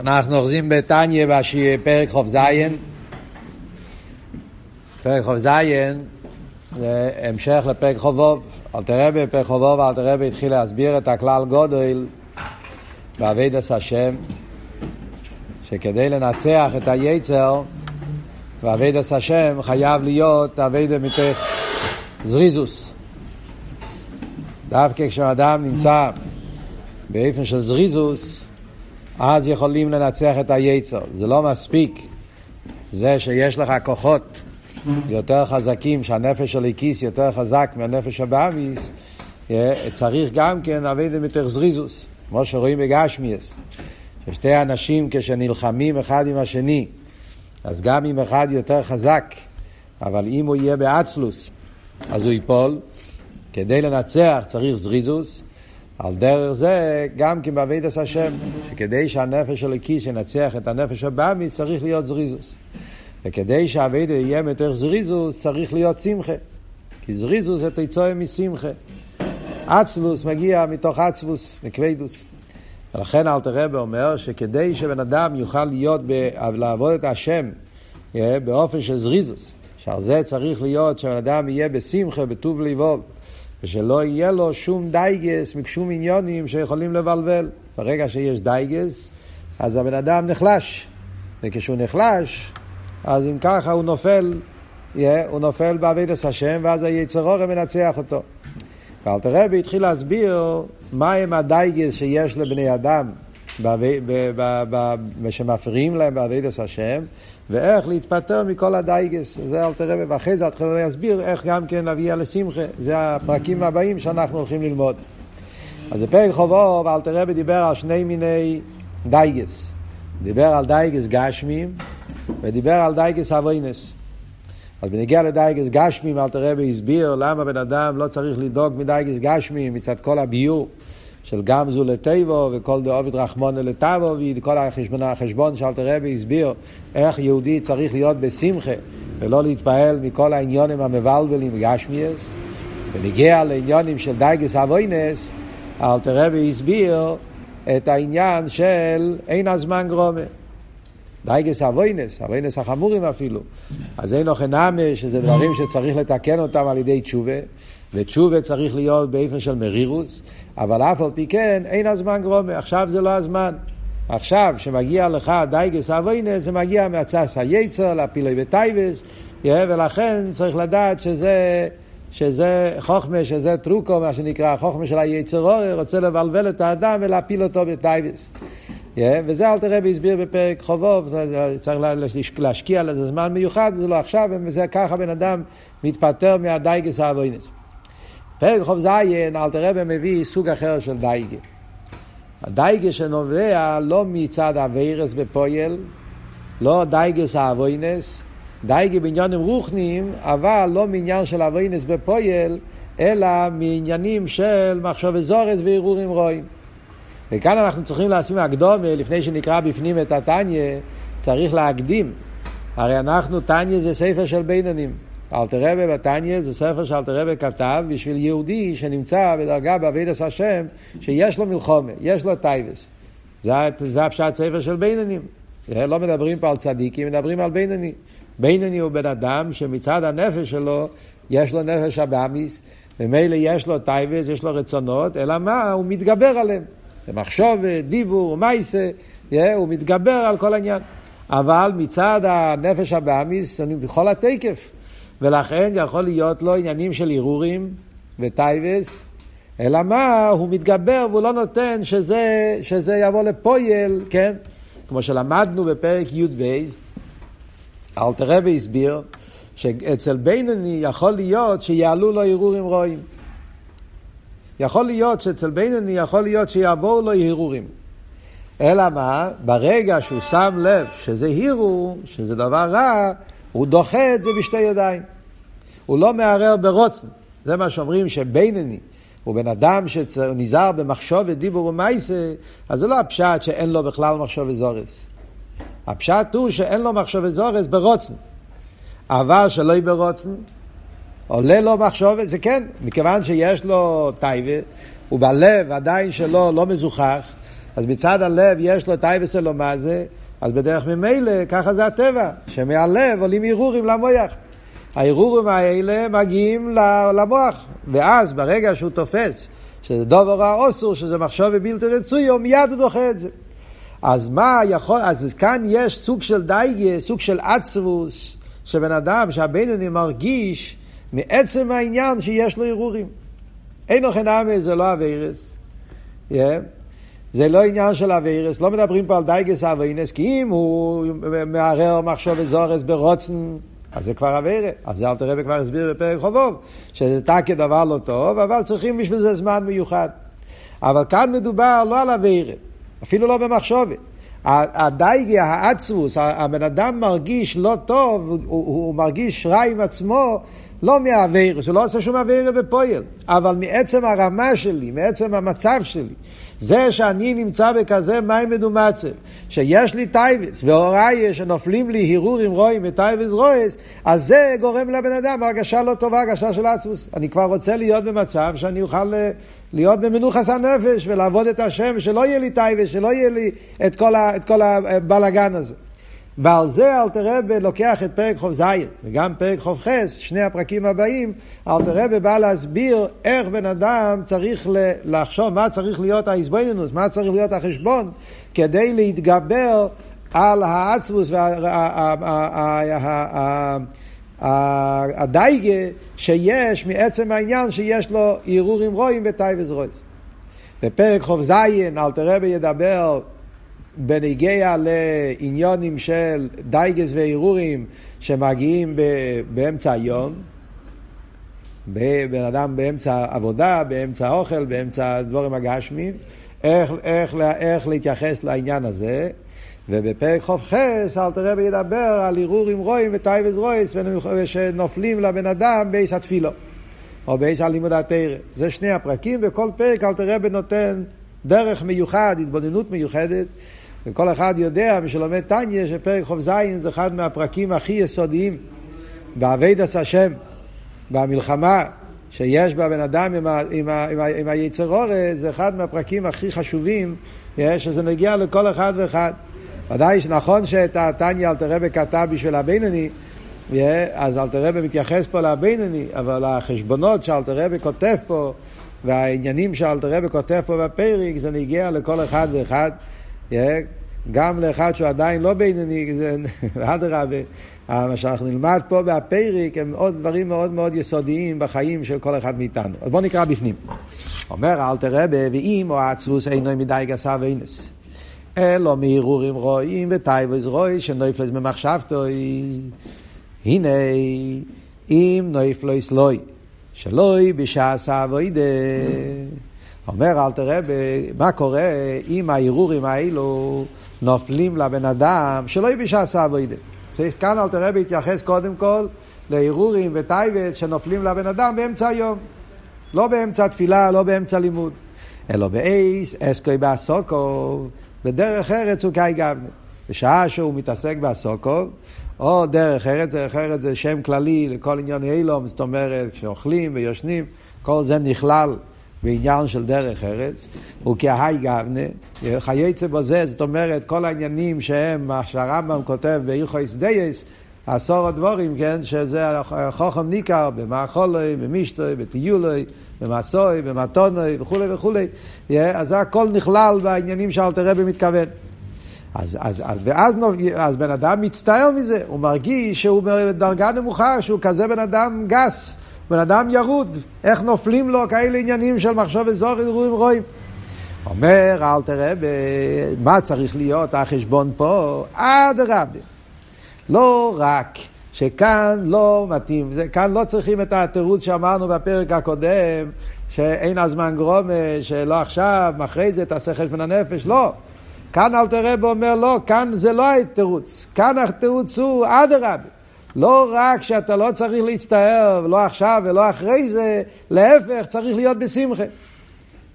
אנחנו אוחזים בתניא בפרק ח"ז. פרק כ"ז זה המשך לפרק חובוב. אל תראה בפרק חובוב, אל תראה התחיל להסביר את הכלל גודל בעבידת השם, שכדי לנצח את היצר בעבידת השם חייב להיות עבידת מתך זריזוס. דווקא כשאדם נמצא באופן של זריזוס, אז יכולים לנצח את היצר. זה לא מספיק זה שיש לך כוחות יותר חזקים, שהנפש של הכיס יותר חזק מהנפש הבאמיס, צריך גם כן אבידם יותר זריזוס, כמו שרואים בגשמיאס. ששתי אנשים כשנלחמים אחד עם השני, אז גם אם אחד יותר חזק, אבל אם הוא יהיה באצלוס, אז הוא ייפול. כדי לנצח צריך זריזוס, על דרך זה, גם כן בעבידת השם, שכדי שהנפש של הכיס ינצח את הנפש הבאמי, צריך להיות זריזוס. וכדי שהעבידה יהיה יותר זריזוס, צריך להיות שמחה. כי זריזוס זה תיצואה משמחה. אצלוס מגיע מתוך אצלוס, מכבדוס. ולכן אלתר רבי אומר שכדי שבן אדם יוכל להיות, ב... לעבוד את השם באופן של זריזות, שעל זה צריך להיות שבן אדם יהיה בשמחה, בטוב לבב, ושלא יהיה לו שום דייגס משום עניינים שיכולים לבלבל. ברגע שיש דייגס, אז הבן אדם נחלש. וכשהוא נחלש, אז אם ככה הוא נופל, yeah, הוא נופל בעבודת השם, ואז היצר הרע מנצח אותו. ואלטער רבי התחיל להסביר מהם הדאגות שיש לבני אדם שמפריעים להם בעבודת השם, ואיך להתפטר מכל הדאגות. זה אלטער רבי, ואחרי זה התחיל להסביר איך גם כן להביא לשמחה. זה הפרקים הבאים שאנחנו הולכים ללמוד. אז בפרק כ״ו, אלטער רבי דיבר על שני מיני דאגות. דיבר על דאגות גשמיים, ודיבר על דייגס אבוינס. אז בנוגע לדאגות גשמיים, אלטער רבי הסביר למה בן אדם לא צריך לדאוג מדאגות גשמיים מצד כל הביאור. של גם זו לטובה וכל דעביד רחמנא לטב וכל החשבון, החשבון שאלטר רבי הסביר איך יהודי צריך להיות בשמחה ולא להתפעל מכל העניינים המבלבלים גשמיות ונוגע לעניינים של דאגת עוונות אלטר רבי הסביר את העניין של אין הזמן גרמא. דאגת עוונות, עוונות החמורים אפילו. אז אין הכי נמי, שזה דברים שצריך לתקן אותם על ידי תשובה, ותשובה צריך להיות באופן של מרירות, אבל אף על פי כן אין הזמן גרמא, עכשיו זה לא הזמן. עכשיו, שמגיע לך דייגס אבוינס, זה מגיע מעצת היצר, להפילו בתאוות, ולכן צריך לדעת שזה... שזה חוכמה, שזה טריק, מה שנקרא, חוכמה של היצר הרע, רוצה לבלבל את האדם ולהפיל אותו בתאוות. וזה אלטר רבי הסביר בפרק כ״ו, צריך להשקיע לזה זמן מיוחד, זה לא עכשיו, וזה ככה בן אדם מתפטר מהדייגס האבוינס. פרק זיין, אל תראה מביא סוג אחר של דאגה. הדאגה שנובע לא מצד עבירות בפועל, לא דאגת עוונות, דאגה בעניינים רוחניים, אבל לא מעניין של עוונות בפועל, אלא מעניינים של מחשבות זרות והרהורים רעים. וכאן אנחנו צריכים לשים הקדמה, לפני שנקרא בפנים את התניא, צריך להקדים. הרי אנחנו, תניא זה ספר של בינונים. אלטר רבי בתניא זה ספר שאלטר רבי כתב בשביל יהודי שנמצא בדרגה בעבודת השם, שיש לו מלחמה, יש לו תאוות. זה, זה הפשט ספר של בינונים. לא מדברים פה על צדיקים, מדברים על בינוני. בינוני הוא בן אדם שמצד הנפש שלו, יש לו נפש הבהמית, וממילא יש לו תאוות, יש לו רצונות, אלא מה? הוא מתגבר עליהם. מחשוב, דיבור, מייסה, הוא מתגבר על כל העניין. אבל מצד הנפש הבאמיס, אני בכל התקף. ולכן יכול להיות לו עניינים של הרהורים וטייבס, אלא מה, הוא מתגבר והוא לא נותן שזה, שזה יבוא לפויל, כן? כמו שלמדנו בפרק י"ב, רבי הסביר שאצל בינוני יכול להיות שיעלו לו הרהורים רואים. יכול להיות שאצל בינוני יכול להיות שיעבור לו הרהורים. אלא מה? ברגע שהוא שם לב שזה הרהור, שזה דבר רע, הוא דוחה את זה בשתי ידיים. הוא לא מערער ברוצן. זה מה שאומרים שבינוני הוא בן אדם שנזהר במחשוב ודיבור ומייסה, אז זה לא הפשט שאין לו בכלל מחשוב וזורס. הפשט הוא שאין לו מחשוב וזורס ברוצן. אבל שלא יהיה ברוצן, עולה לו מחשבה, זה כן, מכיוון שיש לו תאווה, ובלב עדיין שלו לא מזוכך, אז מצד הלב יש לו תאוות אלו מה זה, אז בדרך ממילא, ככה זה הטבע, שמהלב עולים הרהורים למוח. ההרהורים האלה מגיעים למוח, ואז ברגע שהוא תופס שזה דבר האסור, שזה מחשבה בלתי רצויה, הוא מיד הוא דוחה את זה. אז מה יכול, אז כאן יש סוג של דאגה, סוג של עצבות, שבן אדם, שהבינוני מרגיש מעצם העניין שיש לו הרהורים. אין הכי נמי, זה לא עבירות. Yeah. זה לא עניין של עבירות, לא מדברים פה על דאגת עוונות, כי אם הוא מהרהר מחשבות זרות ברצון, אז זה כבר עבירה. אז זה אלטר רבי כבר הסביר בפרק חובוב, שזה תקי דבר לא טוב, אבל צריכים בשביל זה זמן מיוחד. אבל כאן מדובר לא על עבירה, אפילו לא במחשובת. הדאגה, העצבות, הבן אדם מרגיש לא טוב, הוא, הוא מרגיש רע עם עצמו, לא מהעבירות, הוא לא עושה שום עבירה בפועל, אבל מעצם הרמה שלי, מעצם המצב שלי, זה שאני נמצא בכזה מין מעמד ומצב, שיש לי תאוות והרי שנופלים לי הרהורים רעים ותאוות רעות, אז זה גורם לבן אדם הרגשה לא טובה, הרגשה של עצבות. אני כבר רוצה להיות במצב שאני אוכל, אה, להיות במנוחת הנפש ולעבוד את השם, שלא יהיה לי תאוות, שלא יהיה לי את כל, ה, את כל הבלגן הזה. ועל זה אלטר רבי לוקח את פרק זין, וגם פרק חס, שני הפרקים הבאים, אלתר רבי בא להסביר איך בן אדם צריך לחשוב מה צריך להיות ההתבוננות, מה צריך להיות החשבון, כדי להתגבר על העצבות והדאגה שיש מעצם העניין שיש לו הרהורים רואים בתאי וזרויס. בפרק חוב זין אלתר רבי ידבר בנוגע לעניינים של דאגות והרהורים שמגיעים באמצע היום, בן אדם באמצע עבודה, באמצע אוכל, באמצע דברים הגשמיים, איך, איך, איך להתייחס לעניין הזה. ובפרק כ״ח אלטר רבי ידבר על הרהורים רעים ותאוות רעות שנופלים לבן אדם בעיס התפילו או בעיס הלימוד התרא. זה שני הפרקים, וכל פרק אלתר רבי נותן דרך מיוחד, התבוננות מיוחדת, וכל אחד יודע, מי שלומד טניה, שפרק זין זה אחד מהפרקים הכי יסודיים בעבידת השם, במלחמה שיש בבן אדם עם, ה, עם, עם, עם היצר אורז, זה אחד מהפרקים הכי חשובים, שזה מגיע לכל אחד ואחד. ודאי שנכון שאת הטניה אלתר רבי כתב בשביל הבינוני, אז אלתר רבי מתייחס פה לבינוני, אבל החשבונות שאלתר רבי כותב פה, והעניינים שאלתר רבי כותב פה בפרק, זה נגיע לכל אחד ואחד. גם לאחד שהוא עדיין לא בינוני, אדרבה, מה שאנחנו נלמד פה בפרק הם עוד דברים מאוד מאוד יסודיים בחיים של כל אחד מאיתנו. אז בואו נקרא בפנים. אומר אל תראה ואם או העצבוס אינו מדי גסה ואינס. אלא מהרהורים רעים ותאוות רעות שנופלות במחשבתו הנה אם נופלות לו שלא בשעת העבודה אומר אלטר רבי מה קורה אם ההרהורים האלו נופלים לבן אדם שלא בשעת העבודה. כאן אלטר רבי מתייחס קודם כל להרהורים ותאוות שנופלים לבן אדם באמצע היום. לא באמצע תפילה, לא באמצע לימוד. אלא באייס, אסקוי באסוקו, בדרך ארץ הוא קאי גבנה. בשעה שהוא מתעסק באסוקו, או דרך ארץ, דרך ארץ זה שם כללי לכל עניין אילום, זאת אומרת, כשאוכלים ויושנים, כל זה נכלל בעניין של דרך ארץ, הוא כהי גבנה, חייצא בזה, זאת אומרת, כל העניינים שהם, מה שהרמב"ם כותב בהלכויס דייס, עשור הדבורים, כן, שזה חוכם ניכר במאכולוי, במשתוי, בטיולוי, במסוי, במתונוי וכולי וכולי, אז זה הכל נכלל בעניינים שאלתר רבי מתכוון. אז, אז, אז, ואז אז בן אדם מצטער מזה, הוא מרגיש שהוא בדרגה נמוכה, שהוא כזה בן אדם גס. בן אדם ירוד, איך נופלים לו כאלה עניינים של מחשוב אזור אירועים רואים. אומר, אל תראה, מה צריך להיות החשבון פה? אדרבה. לא רק שכאן לא מתאים, כאן לא צריכים את התירוץ שאמרנו בפרק הקודם, שאין הזמן גרומה, שלא עכשיו, אחרי זה תעשה חשבון הנפש, לא. כאן אל תראה ואומר לא, כאן זה לא התירוץ, כאן התירוץ הוא אדרבה. לא רק שאתה לא צריך להצטער, לא עכשיו ולא אחרי זה, להפך, צריך להיות בשמחה.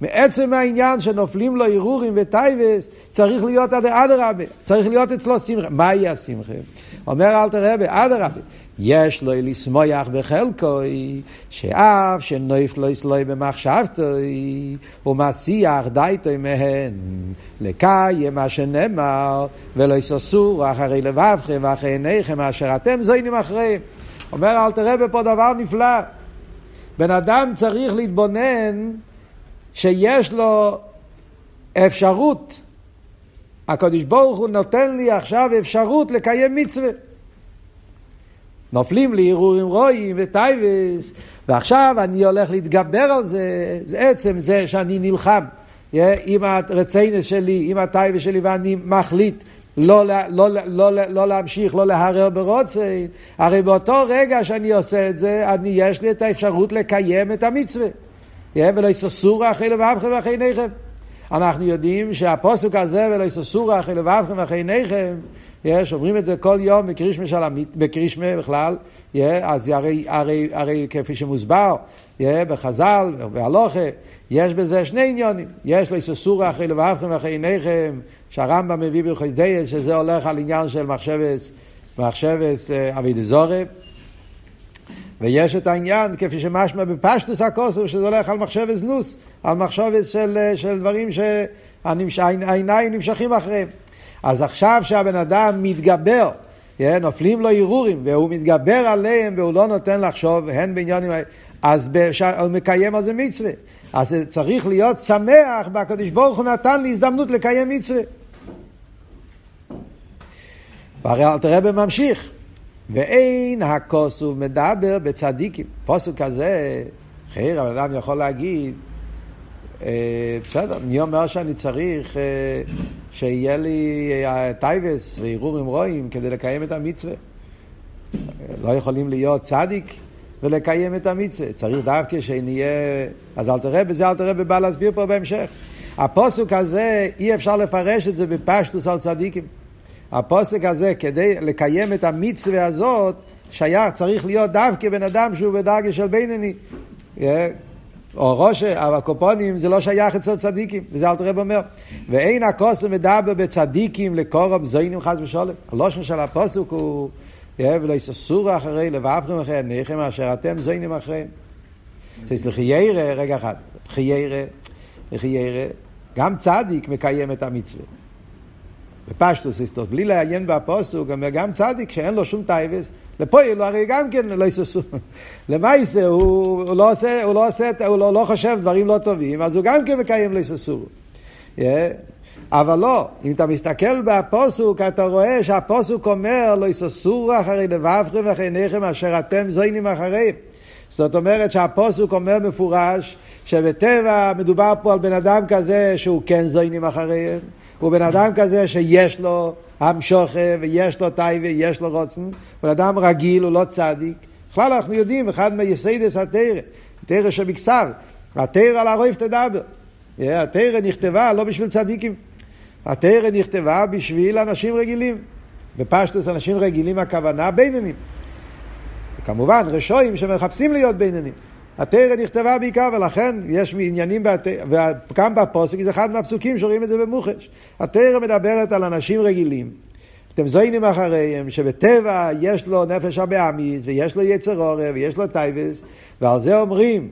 מעצם העניין שנופלים לו הרהורים וטייבס, צריך להיות אדרבה, צריך להיות אצלו שמחה. מהי השמחה? אומר אלתר רבי, אדרבה, יש לו לשמוח בחלקוי, שאף שנויף לא יסלוי במחשבתוי, ומסיח דייתוי מהן, לקיים מה שנאמר, ולא יססור אחרי לבבכם ואחרי עיניכם אשר אתם זוינים אחריהם. אומר אל תראה פה דבר נפלא. בן אדם צריך להתבונן שיש לו אפשרות. הקדוש ברוך הוא נותן לי עכשיו אפשרות לקיים מצווה. נופלים לי הרהורים רואים וטייבס, ועכשיו אני הולך להתגבר על זה, זה עצם זה שאני נלחם עם הרציינס שלי, עם הטייבס שלי, ואני מחליט לא, לא, לא, לא, לא להמשיך, לא להרר ברוצן. הרי באותו רגע שאני עושה את זה, אני, יש לי את האפשרות לקיים את המצווה. ולא יססורה אחרי לבבכם ואחרי עיניכם. אנחנו יודעים שהפוסק הזה, ולא יססורה אחרי לבבכם ואחרי עיניכם, יש, אומרים את זה כל יום בקרישמה של עמית, בקרישמה בכלל, אז הרי, הרי, הרי כפי שמוסבר בחז"ל והלוכה, יש בזה שני עניונים. יש ליססורה אחרי לבבכם ואחרי עיניכם, שהרמב"ם מביא בחסדייס, שזה הולך על עניין של מחשבס, מחשבס אה, אבי דזורי. ויש את העניין, כפי שמשמע בפשטוס הכוסף, שזה הולך על מחשבס נוס, על מחשבס של, אה, של דברים שהעיניים נמשכים אחריהם. אז עכשיו שהבן אדם מתגבר, נופלים לו הרהורים, והוא מתגבר עליהם והוא לא נותן לחשוב, הן בעניינים אז הוא מקיים על זה מצווה. אז צריך להיות שמח, והקדוש ברוך הוא נתן לי הזדמנות לקיים מצווה. והרי אלתר רבי ממשיך, ואין הכוסוף מדבר בצדיקים. פוסק כזה, חייר, הבן אדם יכול להגיד, אה, בסדר, מי אומר שאני צריך אה, שיהיה לי אה, תאוות והרהורים רעים כדי לקיים את המצווה? לא יכולים להיות צדיק ולקיים את המצווה. צריך דווקא שנהיה... אז אלטר רבי בזה, אלטר רבי בא להסביר פה בהמשך. הפסוק הזה, אי אפשר לפרש את זה בפשטות על צדיקים. הפסוק הזה, כדי לקיים את המצווה הזאת, שייך, צריך להיות דווקא בן אדם שהוא בדרגה של בינוני. או ראשה, אבל קופונים זה לא שייך אצל צדיקים, וזה אל תראה אומר. ואין הכוסם מדבר בצדיקים לקורב זוינים חס ושולם. הלושן של הפוסק הוא, ולא יססור אחרי לבבכם אחרי עיניכם אשר אתם זוינים אחריהם. אז לחיירה, רגע אחד, חיירה, לחיירה, גם צדיק מקיים את המצווה. בפשטות שבפשטות, בלי לעיין בפסוק, גם צדיק שאין לו שום תאוות, לפועל הוא הרי גם כן לא יתורו. למעשה הוא, הוא לא עושה, הוא לא עושה, הוא לא, לא חושב דברים לא טובים, אז הוא גם כן מקיים לא יתורו. Yeah. אבל לא, אם אתה מסתכל בפסוק, אתה רואה שהפסוק אומר, לא תתורו אחרי לבבכם ואחרי עיניכם אשר אתם זונים אחריהם. זאת אומרת שהפסוק אומר מפורש, שבטבע מדובר פה על בן אדם כזה שהוא כן זונה אחריהם, הוא בן אדם כזה שיש לו המשוכה ויש לו טייבה, יש לו רוצן, בן אדם רגיל, הוא לא צדיק. בכלל אנחנו יודעים, אחד מיסיידס התרא, תרא שבכסר, התרא על הרויף תדבר. התרא נכתבה לא בשביל צדיקים, התרא נכתבה בשביל אנשים רגילים. בפשטוס אנשים רגילים הכוונה בינונים. וכמובן רשועים שמחפשים להיות בינונים. התרא נכתבה בעיקר, ולכן יש עניינים, וגם בפסוק, זה אחד מהפסוקים שרואים את זה במוחש. התורה מדברת על אנשים רגילים. אתם זונים אחריהם, שבטבע יש לו נפש הבהמית, ויש לו יצר הרע, ויש לו תאוות, ועל זה אומרים,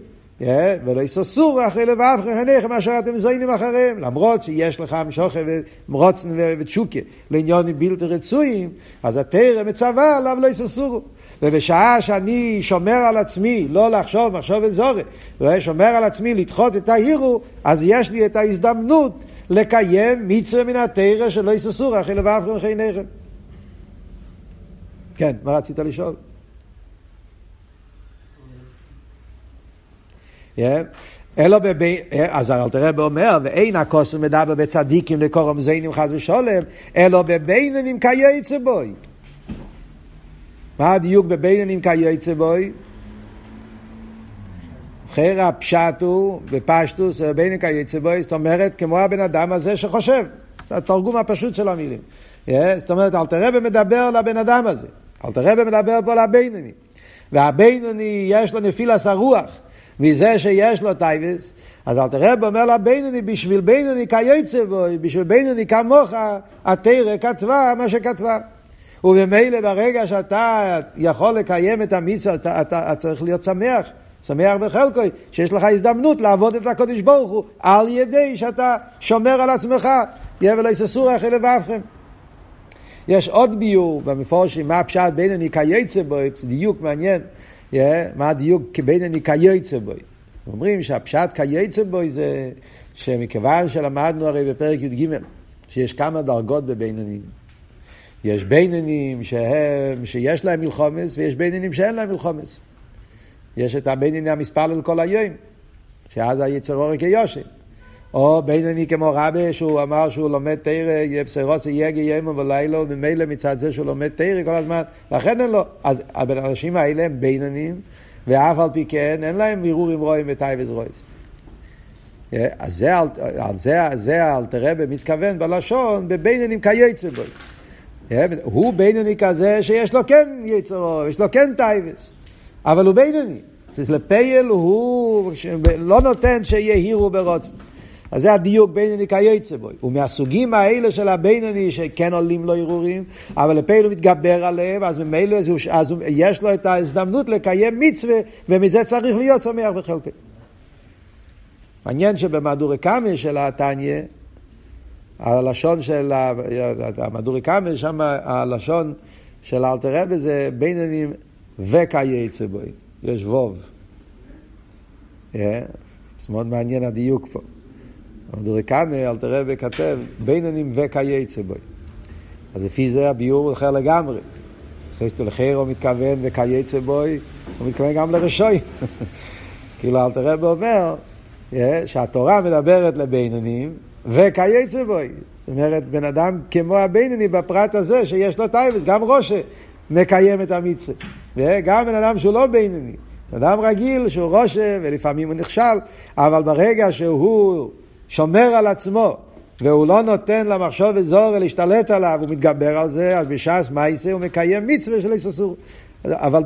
ולא תתורו אחרי לבבכם ועיניכם אשר אתם זונים אחריהם, למרות שיש לך משיכה ורצון ותשוקה לעניינים בלתי רצויים, אז התורה מצווה עליו לא תתורו. ובשעה שאני שומר על עצמי, לא לחשוב מחשבה זרה, ושומר על עצמי לדחות את ההירו, אז יש לי את ההזדמנות לקיים מצווה מן התרא שלא יססור אחרי לבבכם אחרי נכם. כן, מה רצית לשאול? אלו בבי... אז אל תראה באומר, ואין הכוסם מדבר בצדיקים לקורם זיינים חס ושולם, אלו בביננים כייצא בוי. מה הדיוק בביננים כייצא בוי? חיר הפשט הוא, בפשטוס, ביננים כייצא בוי, זאת אומרת, כמו הבן אדם הזה שחושב. התרגום הפשוט של המילים. זאת אומרת, אל תראה מדבר לבן אדם הזה. אל תראה מדבר פה לבינני. והבינני יש לו נפילס הרוח. מזה שיש לו טייבס, אז אל תראה אומר לבינני, בשביל בינני כיוצא בו, בשביל בינני כמוך, התרא כתבה מה שכתבה. וממילא ברגע שאתה יכול לקיים את המצווה, אתה, אתה, אתה צריך להיות שמח. שמח בחלקו, שיש לך הזדמנות לעבוד את הקודש ברוך הוא על ידי שאתה שומר על עצמך, יבל יססור אחרי לבבכם. יש עוד ביור במפורשים, מה הפשט בין אני כייצא בו, זה דיוק מעניין, yeah, מה הדיוק בין כייצא בו. אומרים שהפשט כייצא בו זה שמכיוון שלמדנו הרי בפרק י"ג, שיש כמה דרגות בבינונים. יש בינונים שהם, שיש להם מלחומס ויש בינונים שאין להם מלחומס. יש את הבינוני המספלל כל היום, שאז היצר אורי כיושן. או בינוני כמו רבי, שהוא אמר שהוא לומד תרא, בשרוסי יגי ימו ולילה, וממילא מצד זה שהוא לומד תרא כל הזמן, לכן אין לו. אז האנשים האלה הם בינונים, ואף על פי כן אין להם ערעורים רואים וטייבס רויס. אז זה, על זה, זה האלתרבה מתכוון בלשון בבינונים כיוצא בו. הוא בינוני כזה שיש לו כן יצרו, יש לו כן טייבס, אבל הוא בינוני. לפייל הוא לא נותן שיהירו ברוצן. אז זה הדיוק בינוני כיוצא בו. ומהסוגים האלה של הבינוני שכן עולים לו הרהורים, אבל לפייל הוא מתגבר עליהם, אז ממילא אז יש לו את ההזדמנות לקיים מצווה, ומזה צריך להיות שמח בחלקי. מעניין שבמהדורי קמא של התניא, הלשון של המהדורי קמא, שם הלשון של אלתר רבי זה בינונים וכייצא בוי. יש ווב. זה מאוד מעניין הדיוק פה. המהדורי קמא, אלתר רבי כתב בינונים וכייצא בוי. אז לפי זה הביאור הוא אחר לגמרי. סייסטו לחירו מתכוון וכייצא בוי, הוא מתכוון גם לרשוי. כאילו אלתר רבי אומר, שהתורה מדברת לבינונים, וכייצא בוי. זאת אומרת, בן אדם כמו הבינוני בפרט הזה, שיש לו טייבס, גם ראשה מקיים את המצווה. וגם בן אדם שהוא לא בינוני, אדם רגיל שהוא ראשה, ולפעמים הוא נכשל, אבל ברגע שהוא שומר על עצמו, והוא לא נותן למחשוב אזור להשתלט עליו, הוא מתגבר על זה, אז בש"ס מייסה הוא מקיים מצווה של איססור. אבל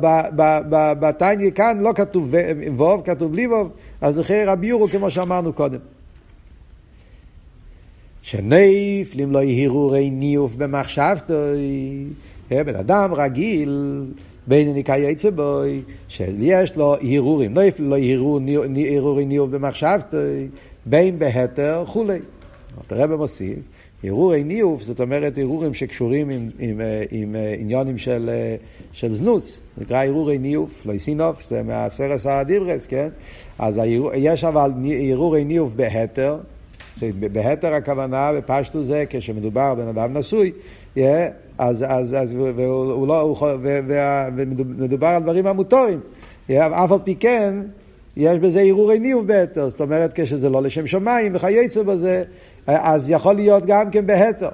בתניא כאן לא כתוב ווב, כתוב בלי ווב, אז לכי רבי יורו כמו שאמרנו קודם. שנייפלים לא יהירורי ניוף במחשבתו, בן אדם רגיל, בין נקרא יצא בוי, שיש לו הרהורים, לא הרהורי ניוף במחשבתו, בין בהתר וכולי. הרב מוסיף, הרהורי ניוף, זאת אומרת הרהורים שקשורים עם, עם, עם, עם עניונים של, של זנוס, נקרא הרהורי ניוף, לא יסינוף, זה מהסרס הדיברס, כן? אז יש אבל הרהורי ניוף בהתר, בהתר הכוונה, בפשטו זה, כשמדובר בן אדם נשוי, אז, אז, אז והוא לא, ומדובר על דברים המוטורים, אף על פי כן, יש בזה הרהורי ניוב בהתר, זאת אומרת כשזה לא לשם שמיים וכיוצא בזה, אז יכול להיות גם כן בהתר.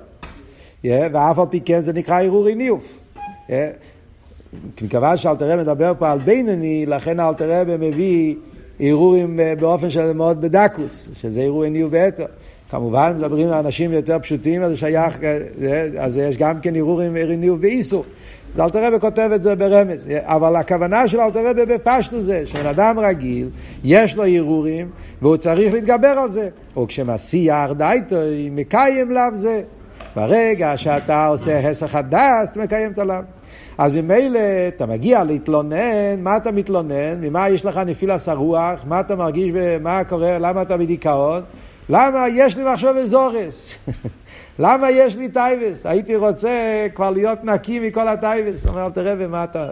ואף על פי כן זה נקרא הרהורי ניוב. מכיוון שאלתרעב מדבר פה על בינוני, לכן אלתרעב מביא הרהורים באופן של מאוד בדקוס, שזה הרהורי ניוב בהתר. כמובן, מדברים על אנשים יותר פשוטים, אז שייך, אז יש גם כן הרהורים ניוב באיסור. אז אלתר רבי כותב את זה ברמז, אבל הכוונה של אלתר רבי בפשטו זה שבן אדם רגיל, יש לו הרהורים והוא צריך להתגבר על זה. או כשמסיח דייטו, מקיים לאו זה. ברגע שאתה עושה הסח הדס, אתה מקיים את הלאו. אז ממילא אתה מגיע להתלונן, מה אתה מתלונן? ממה יש לך נפילת הרוח? מה אתה מרגיש, מה קורה, למה אתה בדיכאון? למה יש לי מחשוב אזורס? למה יש לי טייבס? הייתי רוצה כבר להיות נקי מכל הטייבס. אומר, אל תראה ומה אתה...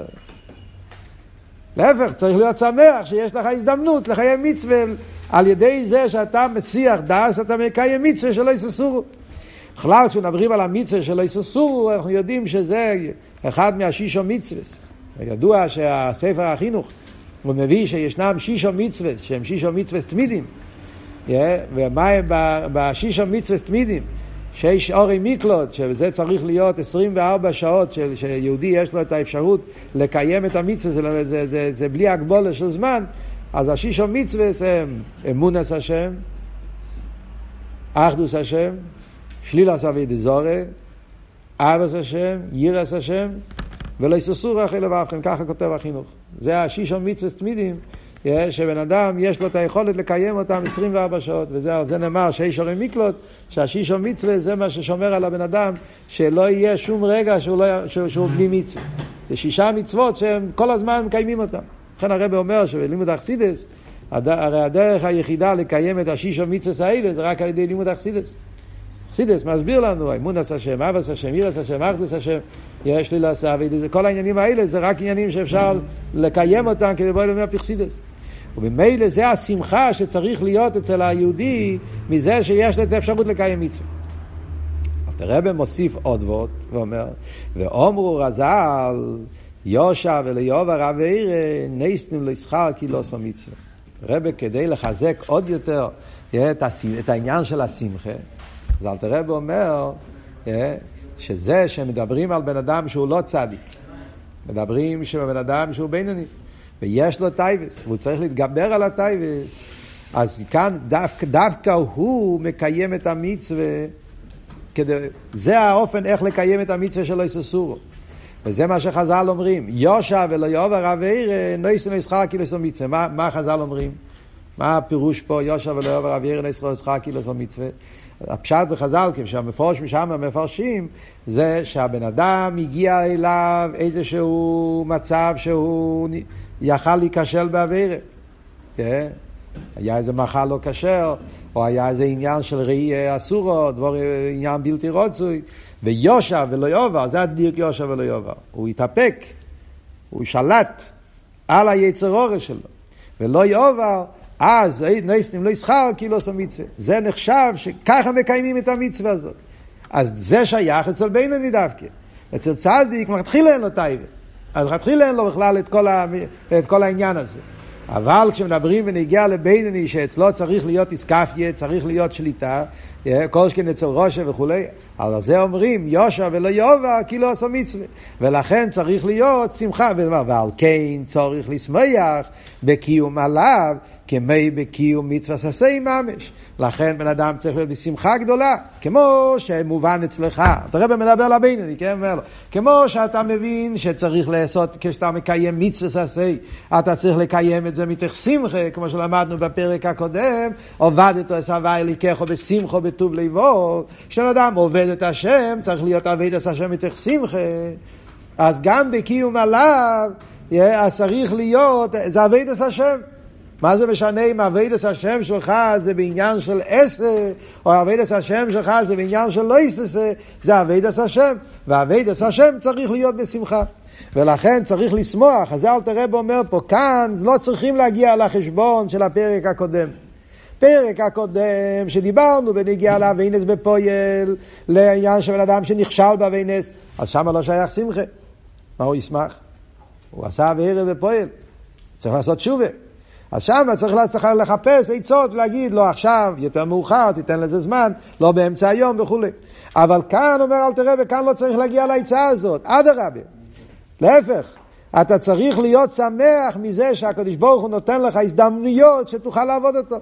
להפך, צריך להיות שמח שיש לך הזדמנות לקיים מצווה על ידי זה שאתה מסיח דס, אתה מקיים מצווה שלא יססורו. בכלל, כשמדברים על המצווה שלא יססורו, אנחנו יודעים שזה אחד מהשישו מצווה. ידוע שהספר החינוך, הוא מביא שישנם שישו מצווה, שהם שישו מצווה תמידים. ומה הם בשישו מצווה תמידים? שיש אורי מיקלוד, שזה צריך להיות 24 שעות של, שיהודי יש לו את האפשרות לקיים את המצווה, זה, זה, זה, זה, זה בלי הגבולה של זמן, אז השישו מצווה הם אמונס השם, אחדוס השם, שלילס אבי דזורי, אבס השם, יירס השם, ולא יססור אחרי לבבכם, ככה כותב החינוך. זה השישו מצווה תמידים שבן אדם יש לו את היכולת לקיים אותם 24 שעות, וזה נאמר שישור מקלוט, שהשישור מצווה זה מה ששומר על הבן אדם, שלא יהיה שום רגע שהוא, לא, שהוא, שהוא בלי מצווה. זה שישה מצוות שהם כל הזמן מקיימים אותם. לכן הרב אומר שבלימוד אכסידס, הרי הדרך היחידה לקיים את השישו מצווה האלה זה רק על ידי לימוד אכסידס. אכסידס מסביר לנו, עשה השם, אבס השם, עשה השם, אחדוס השם, יש לי לעשה, כל העניינים האלה זה רק עניינים שאפשר לקיים אותם כדי לבוא אלינו הפכסידס. וממילא זה השמחה שצריך להיות אצל היהודי מזה שיש לו את האפשרות לקיים מצווה. הרב מוסיף עוד וורט ואומר, ואומרו רז"ל, יושע וליוב הרב עירא, נסנים לשכר כי לא עשו מצווה. רב כדי לחזק עוד יותר את העניין של השמחה, אז אלטר רבי אומר שזה שמדברים על בן אדם שהוא לא צדיק, מדברים שבן אדם שהוא בינוני. ויש לו תאוות, והוא צריך להתגבר על התאוות, אז כאן דווקא, דווקא הוא מקיים את המצווה, כדי, זה האופן איך לקיים את המצווה של לא תתורו. וזה מה שחז"ל אומרים, ישב ולא עבר עבירה, נויסו נסחר כאילו זו מצווה. מה, מה חז"ל אומרים? מה הפירוש פה, יושע ולא יאבר אביר, נויסו נסחר כאילו זו מצווה? הפשט בחז"ל, כשהמפורש משם המפרשים, זה שהבן אדם הגיע אליו איזשהו מצב שהוא יכל להיכשל באווירה. כן? היה איזה מאכל לא כשר, או היה איזה עניין של ראי אסורו, דבר, עניין בלתי רוצוי, ויושע ולא יובר, זה הדיוק יושע ולא יובר. הוא התאפק, הוא שלט על היצר אורש שלו, ולא יובר, אז נסנים לא ישכר כאילו עושה מצווה. זה נחשב שככה מקיימים את המצווה הזאת. אז זה שייך אצל בינוני דווקא. אצל צדיק, מתחיל אין לו טייבה. אז מתחיל אין לו בכלל את כל, ה, את כל העניין הזה. אבל כשמדברים ונגיע לבינני שאצלו צריך להיות איסקפיה, צריך להיות שליטה, כל שכן אצל ראשה וכולי, על זה אומרים יושע ולא יובה כאילו עשה מצווה. ולכן צריך להיות שמחה, ועל כן צריך לשמח בקיום עליו, כמי בקיום מצווה ססי ממש. לכן בן אדם צריך להיות בשמחה גדולה, כמו שמובן אצלך. אתה רואה מדבר לבינני, כן? אומר לו, כמו שאתה מבין שצריך לעשות, כשאתה מקיים מצווה ססי, אתה צריך לקיים את זה מתוך שמחה, כמו שלמדנו בפרק הקודם, עובדת את הוואי אליקחו בשמחו בטוב ליבו. כשבן אדם עובד את השם, צריך להיות עבד את השם מתוך שמחה. אז גם בקיום עליו, אז צריך להיות, זה עבד את השם. מה זה משנה אם אבידס השם שלך זה בעניין של עשר, או אבידס השם שלך זה בעניין של לא יססה, זה אבידס השם, ואבידס השם צריך להיות בשמחה. ולכן צריך לשמוח, אז זה אל תראה אומר פה, כאן לא צריכים להגיע לחשבון של הפרק הקודם. פרק הקודם שדיברנו בנגיעה לאבינס בפויל, לעניין של אדם שנכשל באבינס, אז שם לא שייך שמחה. מה הוא ישמח? הוא עשה אבינס בפויל, צריך לעשות תשובה. אז שם צריך לחפש עצות ולהגיד, לא עכשיו, יותר מאוחר, תיתן לזה זמן, לא באמצע היום וכולי. אבל כאן, אומר אל תראה, וכאן לא צריך להגיע לעצה הזאת, אדרבה. להפך, אתה צריך להיות שמח מזה שהקדוש ברוך הוא נותן לך הזדמנויות שתוכל לעבוד אותו.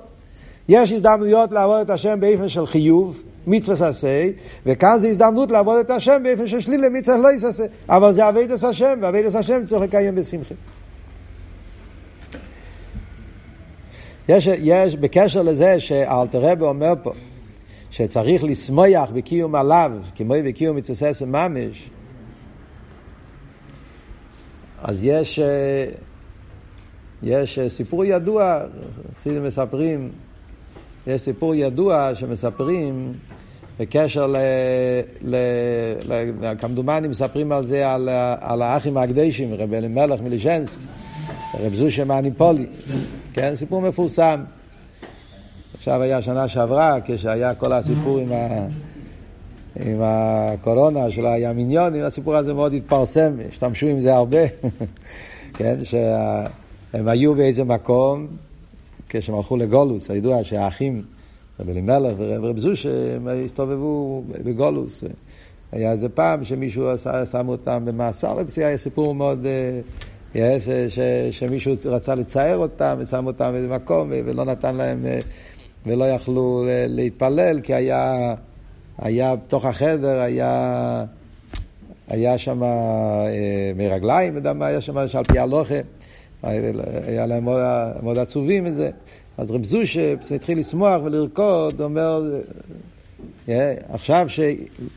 יש הזדמנויות לעבוד את השם באופן של חיוב, מצווה ססי, וכאן זה הזדמנות לעבוד את השם באופן של שלילה, מצווה לא יססי. אבל זה אבי דס השם, ואבי דס השם צריך לקיים בשמחה. יש, יש בקשר לזה שאלתרבה אומר פה, שצריך לשמוח בקיום עליו, כמו בקיום מצוסס ממש, אז יש, יש סיפור ידוע, חסידים מספרים, יש סיפור ידוע שמספרים בקשר ל... ל, ל כמדומני מספרים על זה, על, על האחים הקדשים, רב אלימלך מלישנסק, רב זושה מאניפולי. כן, סיפור מפורסם. עכשיו היה שנה שעברה, כשהיה כל הסיפור עם, ה... עם הקורונה, שלא היה מיניונים, הסיפור הזה מאוד התפרסם, השתמשו עם זה הרבה. כן, שהם היו באיזה מקום, כשהם הלכו לגולוס, הידוע שהאחים, רב אלימלך ורב רב זוש, הם הסתובבו בגולוס. היה איזה פעם שמישהו שם אותם במאסר, היה סיפור מאוד... אה, יש, ש, שמישהו רצה לצייר אותם ושם אותם באיזה מקום ולא נתן להם, אה, ולא יכלו להתפלל כי היה, היה בתוך החדר, היה, היה שם אה, מרגליים, יודע מה היה שם, שעל פי הלוכה, היה להם מאוד, מאוד עצובים מזה. אז רב זושה התחיל לשמוח ולרקוד, אומר, yeah, עכשיו ש...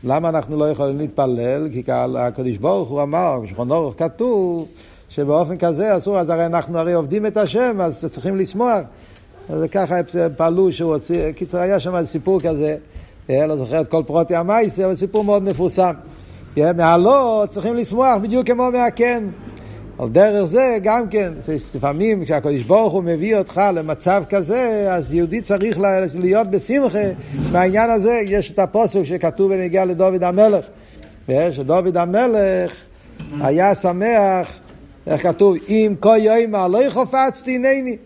למה אנחנו לא יכולים להתפלל? כי הקדוש ברוך הוא אמר, בשולחן אורך כתוב שבאופן כזה אסור, אז הרי אנחנו הרי עובדים את השם, אז צריכים לשמוח. אז ככה הם פעלו שהוא הוציא, קיצור היה שם סיפור כזה, לא זוכר את כל פרוטי המייסר, אבל סיפור מאוד מפורסם. מהלא צריכים לשמוח בדיוק כמו מהכן. על דרך זה גם כן, לפעמים כשהקדוש ברוך הוא מביא אותך למצב כזה, אז יהודי צריך להיות בשמחה. בעניין הזה יש את הפוסק שכתוב בנגיעה לדוד המלך. שדוד המלך היה שמח, איך כתוב? אם כה יאמר לא חפצתי הנני.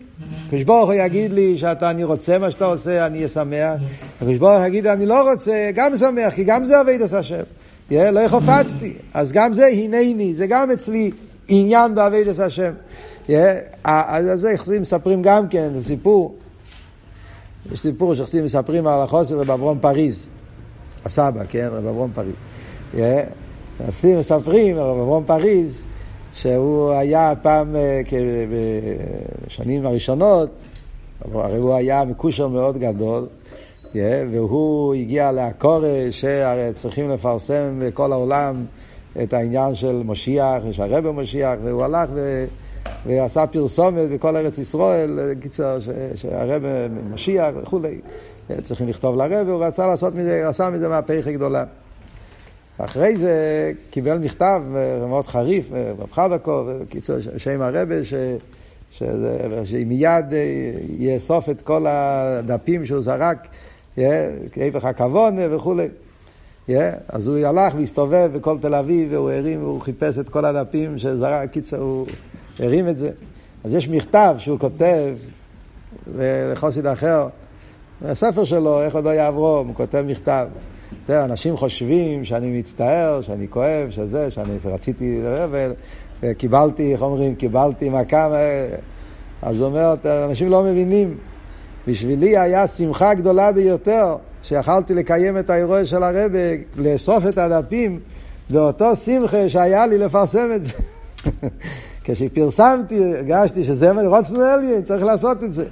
הקדוש ברוך הוא יגיד לי שאתה, אני רוצה מה שאתה עושה, אני אהיה שמח. הקדוש ברוך הוא יגיד לי, אני לא רוצה, גם שמח, כי גם זה עובד את השם. לא חפצתי. אז גם זה הנני, זה גם אצלי עניין את השם. אז זה יחסים מספרים גם כן, זה סיפור. יש סיפור שיחסים מספרים על החוסר רב אברום פריז. הסבא, כן, רב אברום פריז. יחסים מספרים רב אברום פריז. שהוא היה פעם, אה, בשנים הראשונות, הרי הוא היה מקושר מאוד גדול, והוא הגיע לעקורת שהרי צריכים לפרסם בכל העולם את העניין של משיח, שהרבא משיח, והוא הלך ו... ועשה פרסומת בכל ארץ ישראל, קיצר, שהרבא משיח וכולי. צריכים לכתוב לרבא, הוא רצה לעשות מזה, עשה מזה מהפכה גדולה. אחרי זה קיבל מכתב אה, מאוד חריף, אה, רב חבקו, בקיצור, שם הרבה, ש... שמיד אה, יאסוף את כל הדפים שהוא זרק, כאיפך הכבוד וכולי. אז הוא הלך והסתובב בכל תל אביב, והוא הרים, והוא חיפש את כל הדפים שזרק, קיצר, הוא הרים את זה. אז יש מכתב שהוא כותב לחוסיד אחר, הספר שלו, איך עוד לא יעברו, הוא כותב מכתב. תראה, אנשים חושבים שאני מצטער, שאני כואב, שזה, שאני רציתי, וקיבלתי, איך אומרים, קיבלתי מכה, אז הוא אומר, אנשים לא מבינים. בשבילי היה שמחה גדולה ביותר שיכלתי לקיים את האירוע של הרבה, לאסוף את הדפים, באותו שמחה שהיה לי לפרסם את זה. כשפרסמתי, הרגשתי שזה רוצנו אליין, צריך לעשות את זה.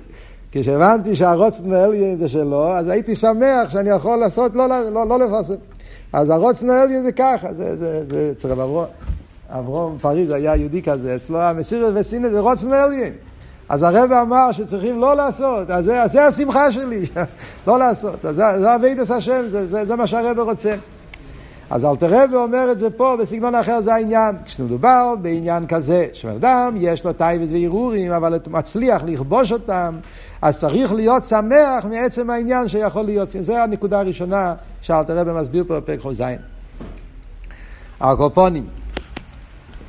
כשהבנתי שהרוצנו אליין זה שלו, אז הייתי שמח שאני יכול לעשות, לא, לא, לא לפרסם. אז הרוצנו אליין זה ככה, זה, זה, זה אצל אברום, אברום פריז היה יהודי כזה, אצלו המסירת וסינא זה רוצנו אליין. אז הרב אמר שצריכים לא לעשות, אז זה, אז זה השמחה שלי, לא לעשות. אז זה, זה אבידס השם, זה, זה, זה מה שהרב רוצה. אז אלתר רבי אומר את זה פה, בסגנון אחר זה העניין. כשמדובר בעניין כזה, שאדם יש לו טייבס וערעורים, אבל מצליח לכבוש אותם, אז צריך להיות שמח מעצם העניין שיכול להיות. זו הנקודה הראשונה שאלתר רבי מסביר פה בפרק ח"ז. הקופונים.